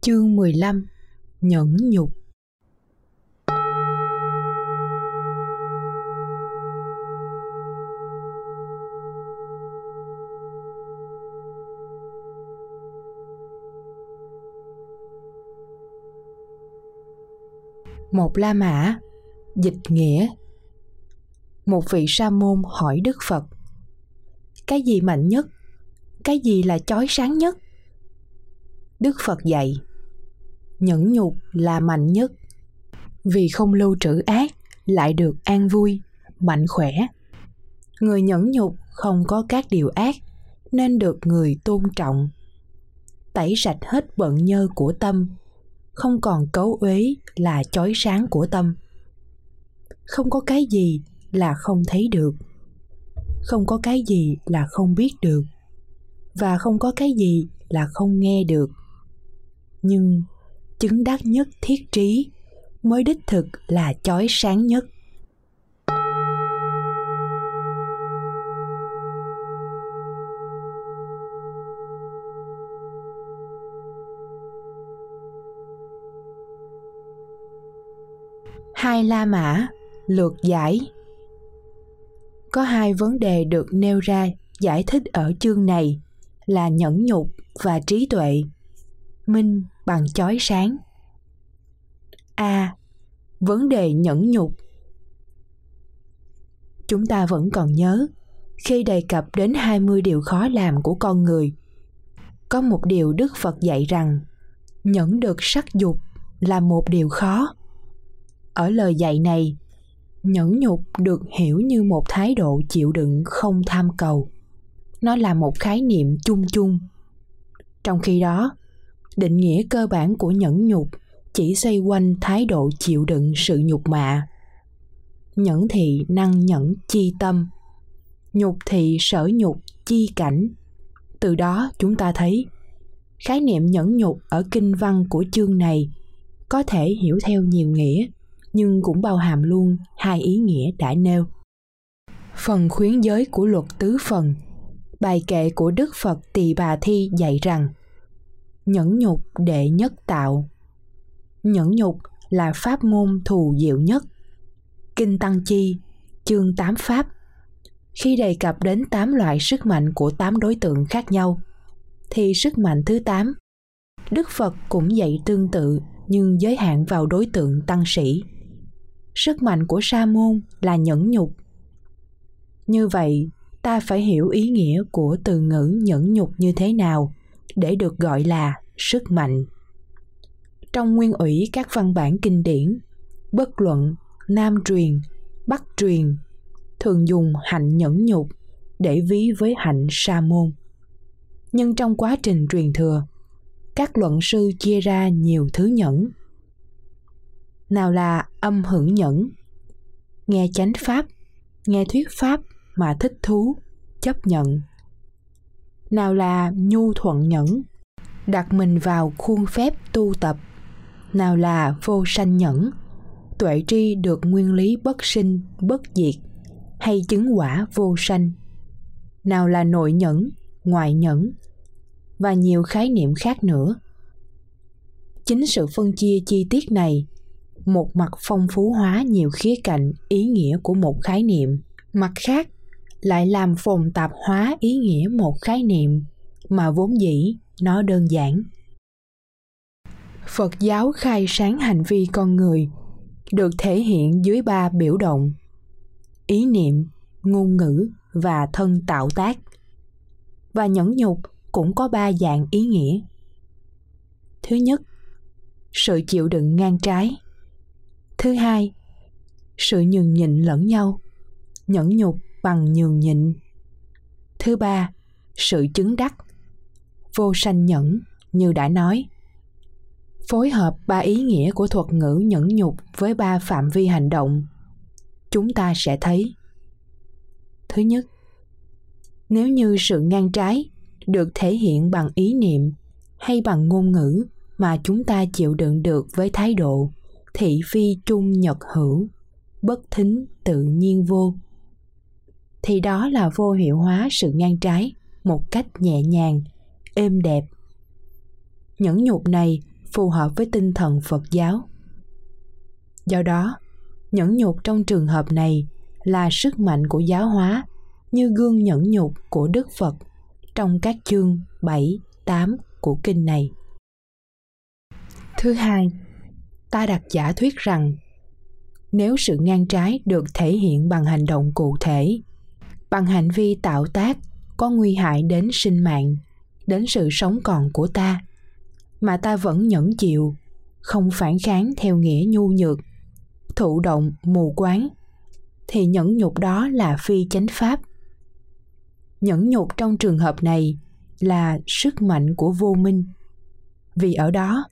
Chương 15 Nhẫn nhục Một La Mã, Dịch nghĩa Một vị sa môn hỏi Đức Phật Cái gì mạnh nhất? Cái gì là chói sáng nhất? Đức Phật dạy Nhẫn nhục là mạnh nhất Vì không lưu trữ ác lại được an vui, mạnh khỏe. Người nhẫn nhục không có các điều ác nên được người tôn trọng. Tẩy sạch hết bận nhơ của tâm, không còn cấu uế là chói sáng của tâm. Không có cái gì là không thấy được. Không có cái gì là không biết được. Và không có cái gì là không nghe được nhưng chứng đắc nhất thiết trí, mới đích thực là chói sáng nhất. Hai la mã lược giải. Có hai vấn đề được nêu ra giải thích ở chương này là nhẫn nhục và trí tuệ minh bằng chói sáng. A. Vấn đề nhẫn nhục. Chúng ta vẫn còn nhớ, khi đề cập đến 20 điều khó làm của con người, có một điều đức phật dạy rằng, nhẫn được sắc dục là một điều khó. Ở lời dạy này, nhẫn nhục được hiểu như một thái độ chịu đựng không tham cầu. Nó là một khái niệm chung chung. Trong khi đó định nghĩa cơ bản của nhẫn nhục, chỉ xoay quanh thái độ chịu đựng sự nhục mạ. Nhẫn thị năng nhẫn chi tâm, nhục thị sở nhục chi cảnh. Từ đó chúng ta thấy, khái niệm nhẫn nhục ở kinh văn của chương này có thể hiểu theo nhiều nghĩa, nhưng cũng bao hàm luôn hai ý nghĩa đã nêu. Phần khuyến giới của luật tứ phần, bài kệ của đức phật tỳ bà thi dạy rằng nhẫn nhục đệ nhất tạo. Nhẫn nhục là pháp môn thù diệu nhất. Kinh tăng chi, chương tám pháp. Khi đề cập đến tám loại sức mạnh của tám đối tượng khác nhau, thì sức mạnh thứ tám, đức phật cũng dạy tương tự nhưng giới hạn vào đối tượng tăng sĩ. Sức mạnh của sa môn là nhẫn nhục. Như vậy, ta phải hiểu ý nghĩa của từ ngữ nhẫn nhục như thế nào để được gọi là sức mạnh. Trong nguyên ủy các văn bản kinh điển, bất luận nam truyền, bắc truyền, thường dùng hạnh nhẫn nhục để ví với hạnh sa môn. Nhưng trong quá trình truyền thừa, các luận sư chia ra nhiều thứ nhẫn. Nào là âm hưởng nhẫn, nghe chánh pháp, nghe thuyết pháp mà thích thú, chấp nhận nào là nhu thuận nhẫn, đặt mình vào khuôn phép tu tập. Nào là vô sanh nhẫn, tuệ tri được nguyên lý bất sinh, bất diệt hay chứng quả vô sanh. Nào là nội nhẫn, ngoại nhẫn và nhiều khái niệm khác nữa. Chính sự phân chia chi tiết này, một mặt phong phú hóa nhiều khía cạnh ý nghĩa của một khái niệm. Mặt khác lại làm phồn tạp hóa ý nghĩa một khái niệm mà vốn dĩ nó đơn giản. Phật giáo khai sáng hành vi con người được thể hiện dưới ba biểu động ý niệm, ngôn ngữ và thân tạo tác. Và nhẫn nhục cũng có ba dạng ý nghĩa. Thứ nhất, sự chịu đựng ngang trái. Thứ hai, sự nhường nhịn lẫn nhau, nhẫn nhục bằng nhường nhịn. Thứ ba, sự chứng đắc. Vô sanh nhẫn, như đã nói. Phối hợp ba ý nghĩa của thuật ngữ nhẫn nhục với ba phạm vi hành động, chúng ta sẽ thấy. Thứ nhất, nếu như sự ngang trái được thể hiện bằng ý niệm hay bằng ngôn ngữ mà chúng ta chịu đựng được với thái độ thị phi chung nhật hữu, bất thính tự nhiên vô thì đó là vô hiệu hóa sự ngang trái một cách nhẹ nhàng êm đẹp nhẫn nhục này phù hợp với tinh thần phật giáo do đó nhẫn nhục trong trường hợp này là sức mạnh của giáo hóa như gương nhẫn nhục của Đức Phật trong các chương 7, 8 của kinh này. Thứ hai, ta đặt giả thuyết rằng nếu sự ngang trái được thể hiện bằng hành động cụ thể, bằng hành vi tạo tác có nguy hại đến sinh mạng, đến sự sống còn của ta, mà ta vẫn nhẫn chịu, không phản kháng theo nghĩa nhu nhược, thụ động mù quáng, thì nhẫn nhục đó là phi chánh pháp. Nhẫn nhục trong trường hợp này là sức mạnh của vô minh. Vì ở đó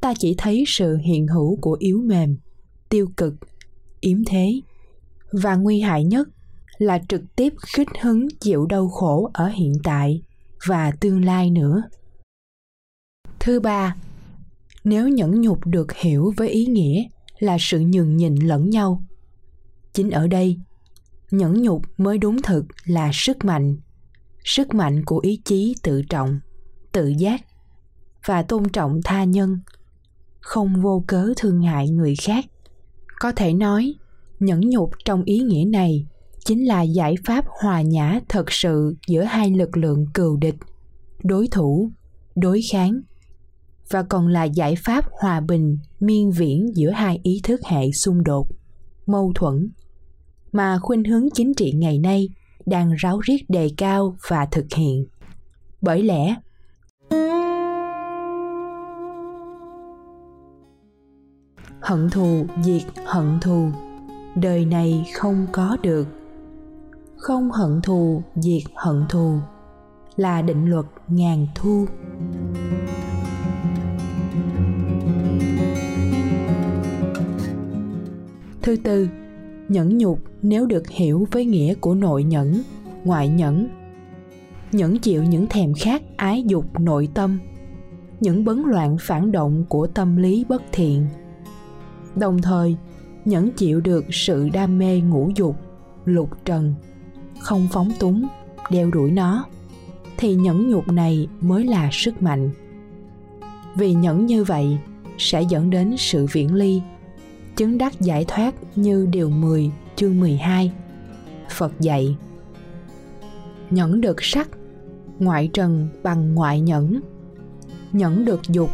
ta chỉ thấy sự hiện hữu của yếu mềm tiêu cực yếm thế. Và nguy hại nhất là trực tiếp khích hứng chịu đau khổ ở hiện tại và tương lai nữa. Thứ ba, nếu nhẫn nhục được hiểu với ý nghĩa là sự nhường nhịn lẫn nhau, chính ở đây, nhẫn nhục mới đúng thực là sức mạnh sức mạnh của ý chí tự trọng, tự giác và tôn trọng tha nhân, không vô cớ thương hại người khác. Có thể nói, nhẫn nhục trong ý nghĩa này chính là giải pháp hòa nhã thật sự giữa hai lực lượng cừu địch, đối thủ, đối kháng, và còn là giải pháp hòa bình, miên viễn giữa hai ý thức hệ xung đột, mâu thuẫn mà khuynh hướng chính trị ngày nay đang ráo riết đề cao và thực hiện. Bởi lẽ, hận thù diệt hận thù, đời này không có được không hận thù, diệt hận thù. Là định luật ngàn thu. Thứ tư, nhẫn nhục nếu được hiểu với nghĩa của nội nhẫn, ngoại nhẫn. Nhẫn chịu những thèm khát, ái dục, nội tâm. Những bấn loạn phản động của tâm lý bất thiện. Đồng thời, nhẫn chịu được sự đam mê ngũ dục, lục trần không phóng túng, đeo đuổi nó. Thì nhẫn nhục này mới là sức mạnh. Vì nhẫn như vậy, sẽ dẫn đến sự viễn ly. Chứng đắc giải thoát như điều 10 chương 12 Phật dạy, Nhẫn được sắc, ngoại trần bằng ngoại nhẫn. Nhẫn được dục,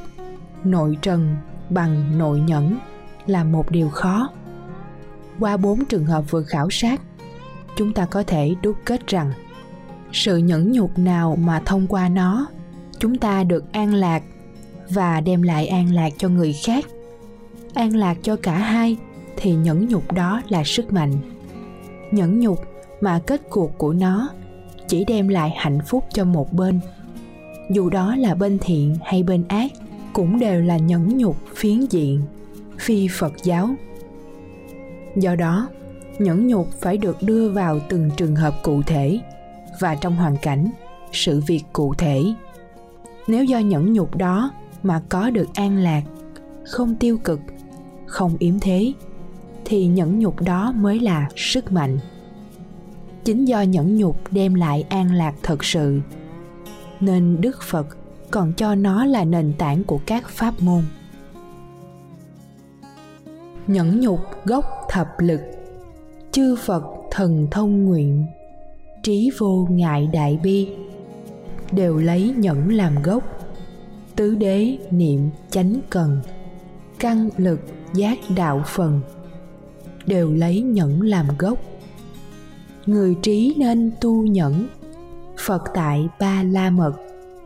nội trần bằng nội nhẫn. Là một điều khó. Qua bốn trường hợp vừa khảo sát chúng ta có thể đúc kết rằng, sự nhẫn nhục nào mà thông qua nó, chúng ta được an lạc và đem lại an lạc cho người khác. An lạc cho cả hai thì nhẫn nhục đó là sức mạnh. Nhẫn nhục mà kết cuộc của nó chỉ đem lại hạnh phúc cho một bên. Dù đó là bên thiện hay bên ác, cũng đều là nhẫn nhục phiến diện, phi phật giáo. Do đó nhẫn nhục phải được đưa vào từng trường hợp cụ thể và trong hoàn cảnh, sự việc cụ thể. Nếu do nhẫn nhục đó mà có được an lạc, không tiêu cực, không yếm thế, thì nhẫn nhục đó mới là sức mạnh. Chính do nhẫn nhục đem lại an lạc thật sự, nên đức phật còn cho nó là nền tảng của các pháp môn. Nhẫn nhục gốc thập lực chư phật thần thông nguyện, trí vô ngại đại bi, đều lấy nhẫn làm gốc, tứ đế niệm chánh cần, căn lực giác đạo phần, đều lấy nhẫn làm gốc. Người trí nên tu nhẫn, phật tại ba la mật,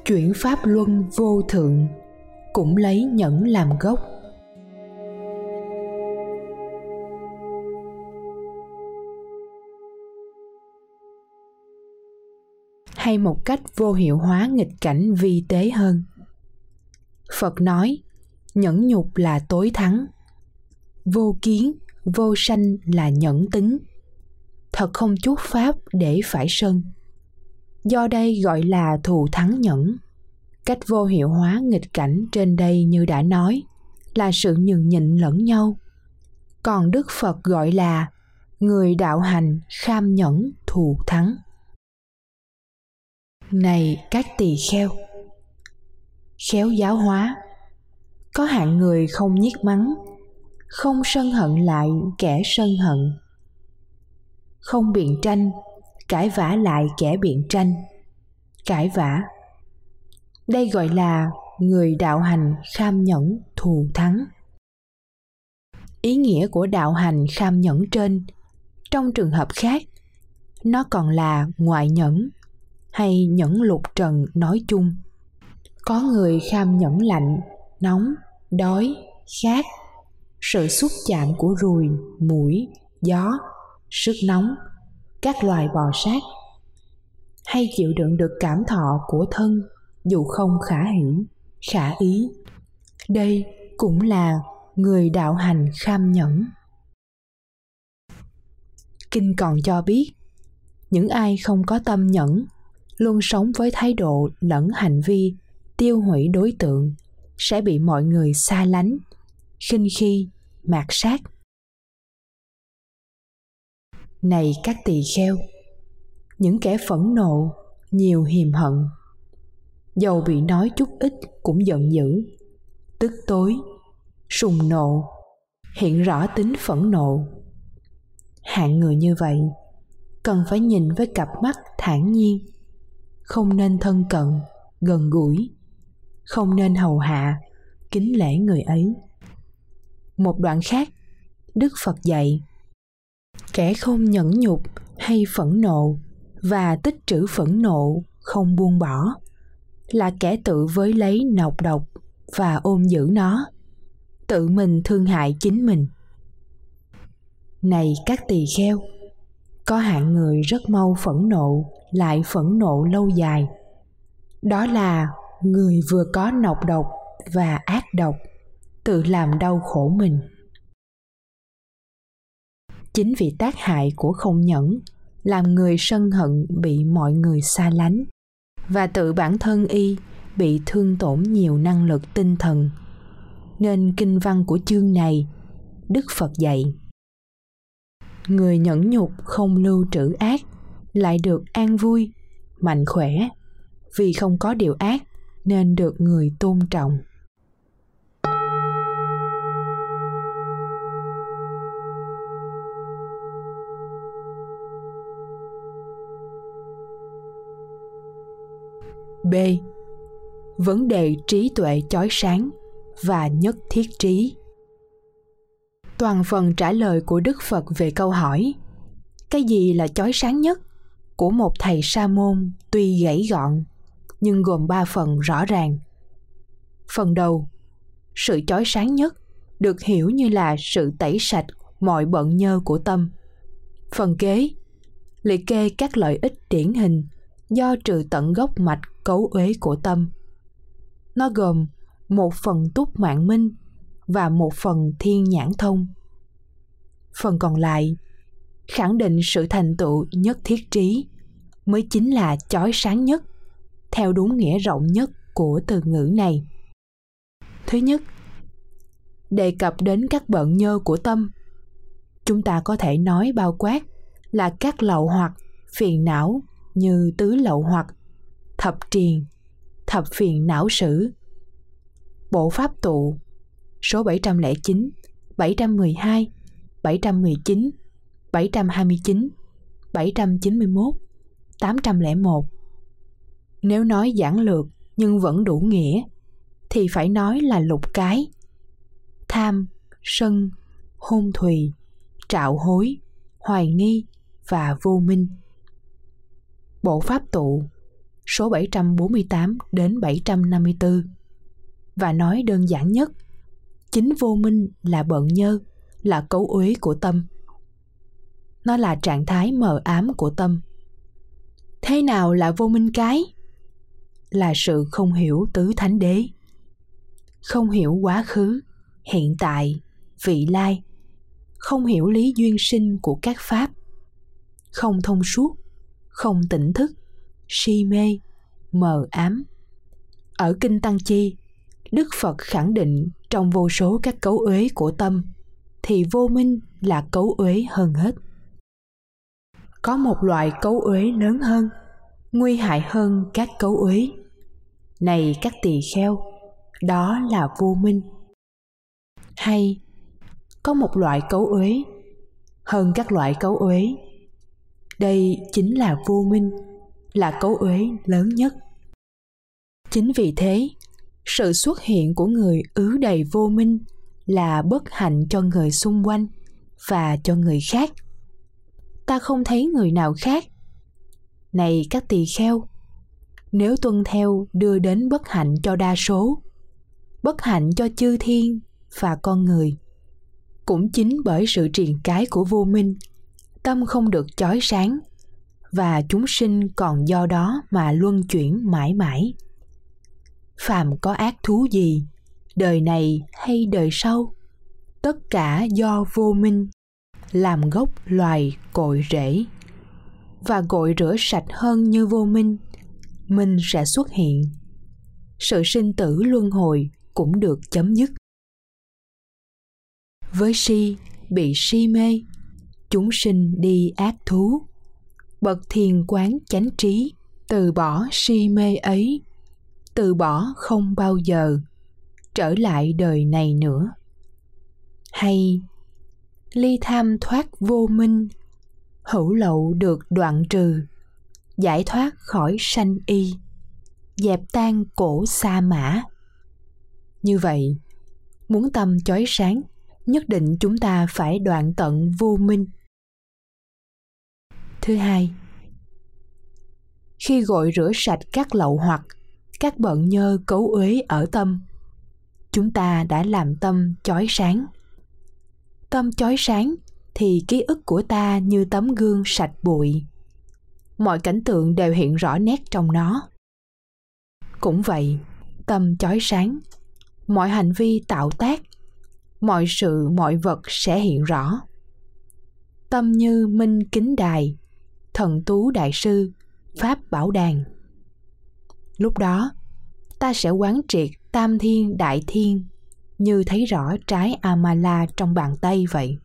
chuyển pháp luân vô thượng, cũng lấy nhẫn làm gốc. Hay một cách vô hiệu hóa nghịch cảnh vi tế hơn. Phật nói, nhẫn nhục là tối thắng, vô kiến, vô sanh là nhẫn tính. Thật không chút pháp để phải sân. Do đây gọi là thù thắng nhẫn. Cách vô hiệu hóa nghịch cảnh trên đây như đã nói là sự nhường nhịn lẫn nhau. Còn đức phật gọi là người đạo hành kham nhẫn thù thắng này các tỳ kheo, khéo giáo hóa, có hạng người không nhiếc mắng, không sân hận lại kẻ sân hận, không biện tranh, cãi vã lại kẻ biện tranh, cãi vã. Đây gọi là người đạo hành kham nhẫn thù thắng. Ý nghĩa của đạo hành kham nhẫn trên, trong trường hợp khác, nó còn là ngoại nhẫn hay nhẫn lục trần nói chung. Có người kham nhẫn lạnh, nóng, đói, khát. Sự xúc chạm của ruồi, mũi, gió, sức nóng, các loài bò sát. Hay chịu đựng được cảm thọ của thân, dù không khả hiểu, khả ý. Đây cũng là người đạo hành kham nhẫn. Kinh còn cho biết, những ai không có tâm nhẫn luôn sống với thái độ lẫn hành vi tiêu hủy đối tượng, sẽ bị mọi người xa lánh, khinh khi, mạt sát. Này các tỳ kheo, những kẻ phẫn nộ, nhiều hiềm hận, dầu bị nói chút ít cũng giận dữ, tức tối, sùng nộ, hiện rõ tính phẫn nộ. Hạng người như vậy, cần phải nhìn với cặp mắt thản nhiên không nên thân cận, gần gũi. Không nên hầu hạ, kính lễ người ấy. Một đoạn khác, đức phật dạy, kẻ không nhẫn nhục hay phẫn nộ và tích trữ phẫn nộ không buông bỏ, là kẻ tự với lấy nọc độc và ôm giữ nó, tự mình thương hại chính mình. Này các tỳ kheo, có hạng người rất mau phẫn nộ lại phẫn nộ lâu dài. Đó là người vừa có nọc độc và ác độc, tự làm đau khổ mình. Chính vì tác hại của không nhẫn, làm người sân hận bị mọi người xa lánh, và tự bản thân y bị thương tổn nhiều năng lực tinh thần. Nên kinh văn của chương này, đức phật dạy, người nhẫn nhục không lưu trữ ác lại được an vui, mạnh khỏe. Vì không có điều ác, nên được người tôn trọng. B. Vấn đề trí tuệ chói sáng và nhất thiết trí. Toàn phần trả lời của đức phật về câu hỏi, cái gì là chói sáng nhất? Của một thầy sa môn tuy gãy gọn, nhưng gồm ba phần rõ ràng. Phần đầu, sự chói sáng nhất được hiểu như là sự tẩy sạch mọi bận nhơ của tâm. Phần kế, liệt kê các lợi ích điển hình do trừ tận gốc mạch cấu uế của tâm. Nó gồm một phần túc mạng minh và một phần thiên nhãn thông. Phần còn lại khẳng định sự thành tựu nhất thiết trí mới chính là chói sáng nhất theo đúng nghĩa rộng nhất của từ ngữ này. Thứ nhất đề cập đến các bận nhơ của tâm. Chúng ta có thể nói bao quát là các lậu hoặc phiền não như tứ lậu hoặc thập triền thập phiền não sử. Bộ pháp tụ số 709, 712, 719, 729, 791, 801. Nếu nói giản lược nhưng vẫn đủ nghĩa thì phải nói là lục cái. Tham, sân, hôn thùy, trạo hối, hoài nghi và vô minh. Bộ pháp tụ số 748 đến 754 và nói đơn giản nhất chính vô minh là bận nhơ là cấu uế của tâm nó là trạng thái mờ ám của tâm. Thế nào là vô minh cái? Là sự không hiểu tứ thánh đế. Không hiểu quá khứ, hiện tại, vị lai. Không hiểu lý duyên sinh của các pháp. Không thông suốt, không tỉnh thức, si mê, mờ ám. Ở kinh tăng chi, đức phật khẳng định trong vô số các cấu uế của tâm, thì vô minh là cấu uế hơn hết có một loại cấu uế lớn hơn, nguy hại hơn các cấu uế. Này các tỳ kheo, đó là vô minh. Hay, có một loại cấu uế hơn các loại cấu uế. Đây chính là vô minh, là cấu uế lớn nhất. Chính vì thế, sự xuất hiện của người ứ đầy vô minh là bất hạnh cho người xung quanh và cho người khác ta không thấy người nào khác. Này các tỳ kheo, nếu tuân theo đưa đến bất hạnh cho đa số, bất hạnh cho chư thiên và con người, cũng chính bởi sự triền cái của vô minh, tâm không được chói sáng và chúng sinh còn do đó mà luân chuyển mãi mãi. Phàm có ác thú gì, đời này hay đời sau, tất cả do vô minh làm gốc loài cội rễ. Và gội rửa sạch hơn như vô minh minh sẽ xuất hiện. Sự sinh tử luân hồi cũng được chấm dứt. Với si, bị si mê, chúng sinh đi ác thú. Bậc thiền quán chánh trí từ bỏ si mê ấy, từ bỏ không bao giờ, trở lại đời này nữa. Hay ly tham thoát vô minh, hữu lậu được đoạn trừ, giải thoát khỏi sanh y, dẹp tan cổ sa mã. Như vậy, muốn tâm chói sáng, nhất định chúng ta phải đoạn tận vô minh. Thứ hai, khi gội rửa sạch các lậu hoặc các bận nhơ cấu uế ở tâm, chúng ta đã làm tâm chói sáng tâm chói sáng thì ký ức của ta như tấm gương sạch bụi. Mọi cảnh tượng đều hiện rõ nét trong nó. Cũng vậy, tâm chói sáng, mọi hành vi tạo tác, mọi sự, mọi vật sẽ hiện rõ. Tâm như minh kính đài, thần tú đại sư, pháp bảo đàn. Lúc đó, ta sẽ quán triệt tam thiên, đại thiên như thấy rõ trái amala trong bàn tay vậy.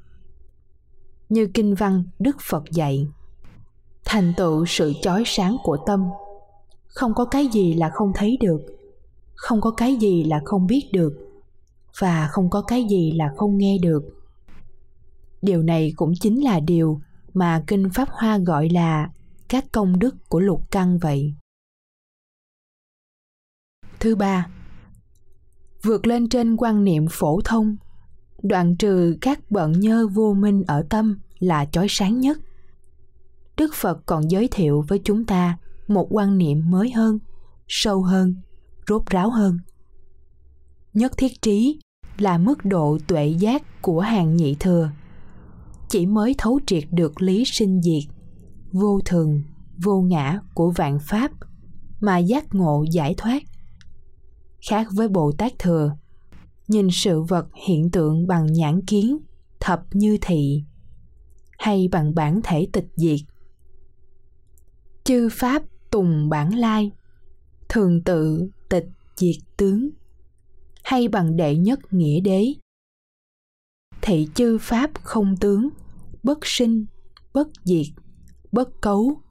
Như kinh văn đức phật dạy, thành tựu sự chói sáng của tâm. Không có cái gì là không thấy được, không có cái gì là không biết được, và không có cái gì là không nghe được. Điều này cũng chính là điều mà kinh pháp hoa gọi là các công đức của lục căn vậy. Thứ ba vượt lên trên quan niệm phổ thông. Đoạn trừ các bận nhơ vô minh ở tâm là chói sáng nhất. Đức phật còn giới thiệu với chúng ta một quan niệm mới hơn, sâu hơn, rốt ráo hơn. Nhất thiết trí là mức độ tuệ giác của hàng nhị thừa. Chỉ mới thấu triệt được lý sinh diệt, vô thường, vô ngã của vạn pháp mà giác ngộ giải thoát khác với bồ tát thừa. Nhìn sự vật hiện tượng bằng nhãn kiến, thập như thị, hay bằng bản thể tịch diệt. Chư pháp tùng bản lai, thường tự tịch diệt tướng, hay bằng đệ nhất nghĩa đế. Thị chư pháp không tướng, bất sinh, bất diệt, bất cấu,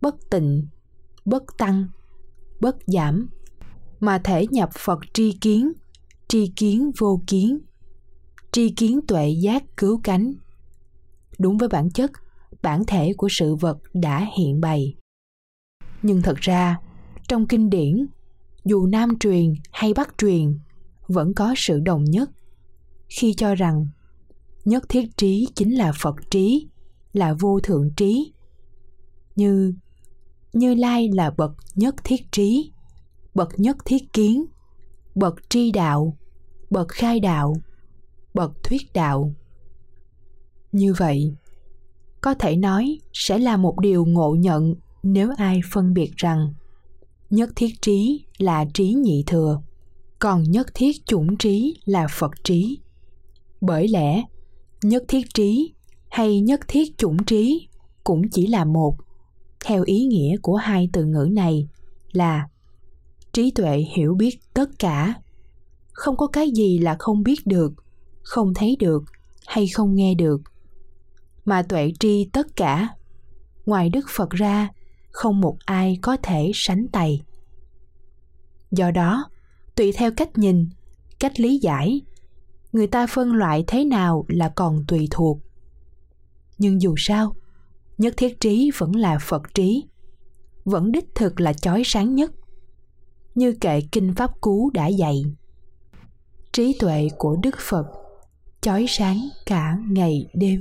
bất tịnh, bất tăng, bất giảm mà thể nhập phật tri kiến tri kiến vô kiến, tri kiến tuệ giác cứu cánh. Đúng với bản chất, bản thể của sự vật đã hiện bày. Nhưng thật ra, trong kinh điển, dù nam truyền hay bắc truyền, vẫn có sự đồng nhất. Khi cho rằng, nhất thiết trí chính là phật trí, là vô thượng trí, như như lai là bậc nhất thiết trí bậc nhất thiết kiến, bậc tri đạo, bậc khai đạo, bậc thuyết đạo. Như vậy, có thể nói sẽ là một điều ngộ nhận nếu ai phân biệt rằng nhất thiết trí là trí nhị thừa, còn nhất thiết chủng trí là phật trí. Bởi lẽ, nhất thiết trí hay nhất thiết chủng trí cũng chỉ là một, theo ý nghĩa của hai từ ngữ này là trí tuệ hiểu biết tất cả. Không có cái gì là không biết được, không thấy được hay không nghe được. Mà tuệ tri tất cả. Ngoài đức phật ra, không một ai có thể sánh tay do đó, tùy theo cách nhìn, cách lý giải, người ta phân loại thế nào là còn tùy thuộc. Nhưng dù sao, nhất thiết trí vẫn là phật trí, vẫn đích thực là chói sáng nhất như kệ kinh pháp cú đã dạy. Trí tuệ của đức phật, chói sáng cả ngày đêm.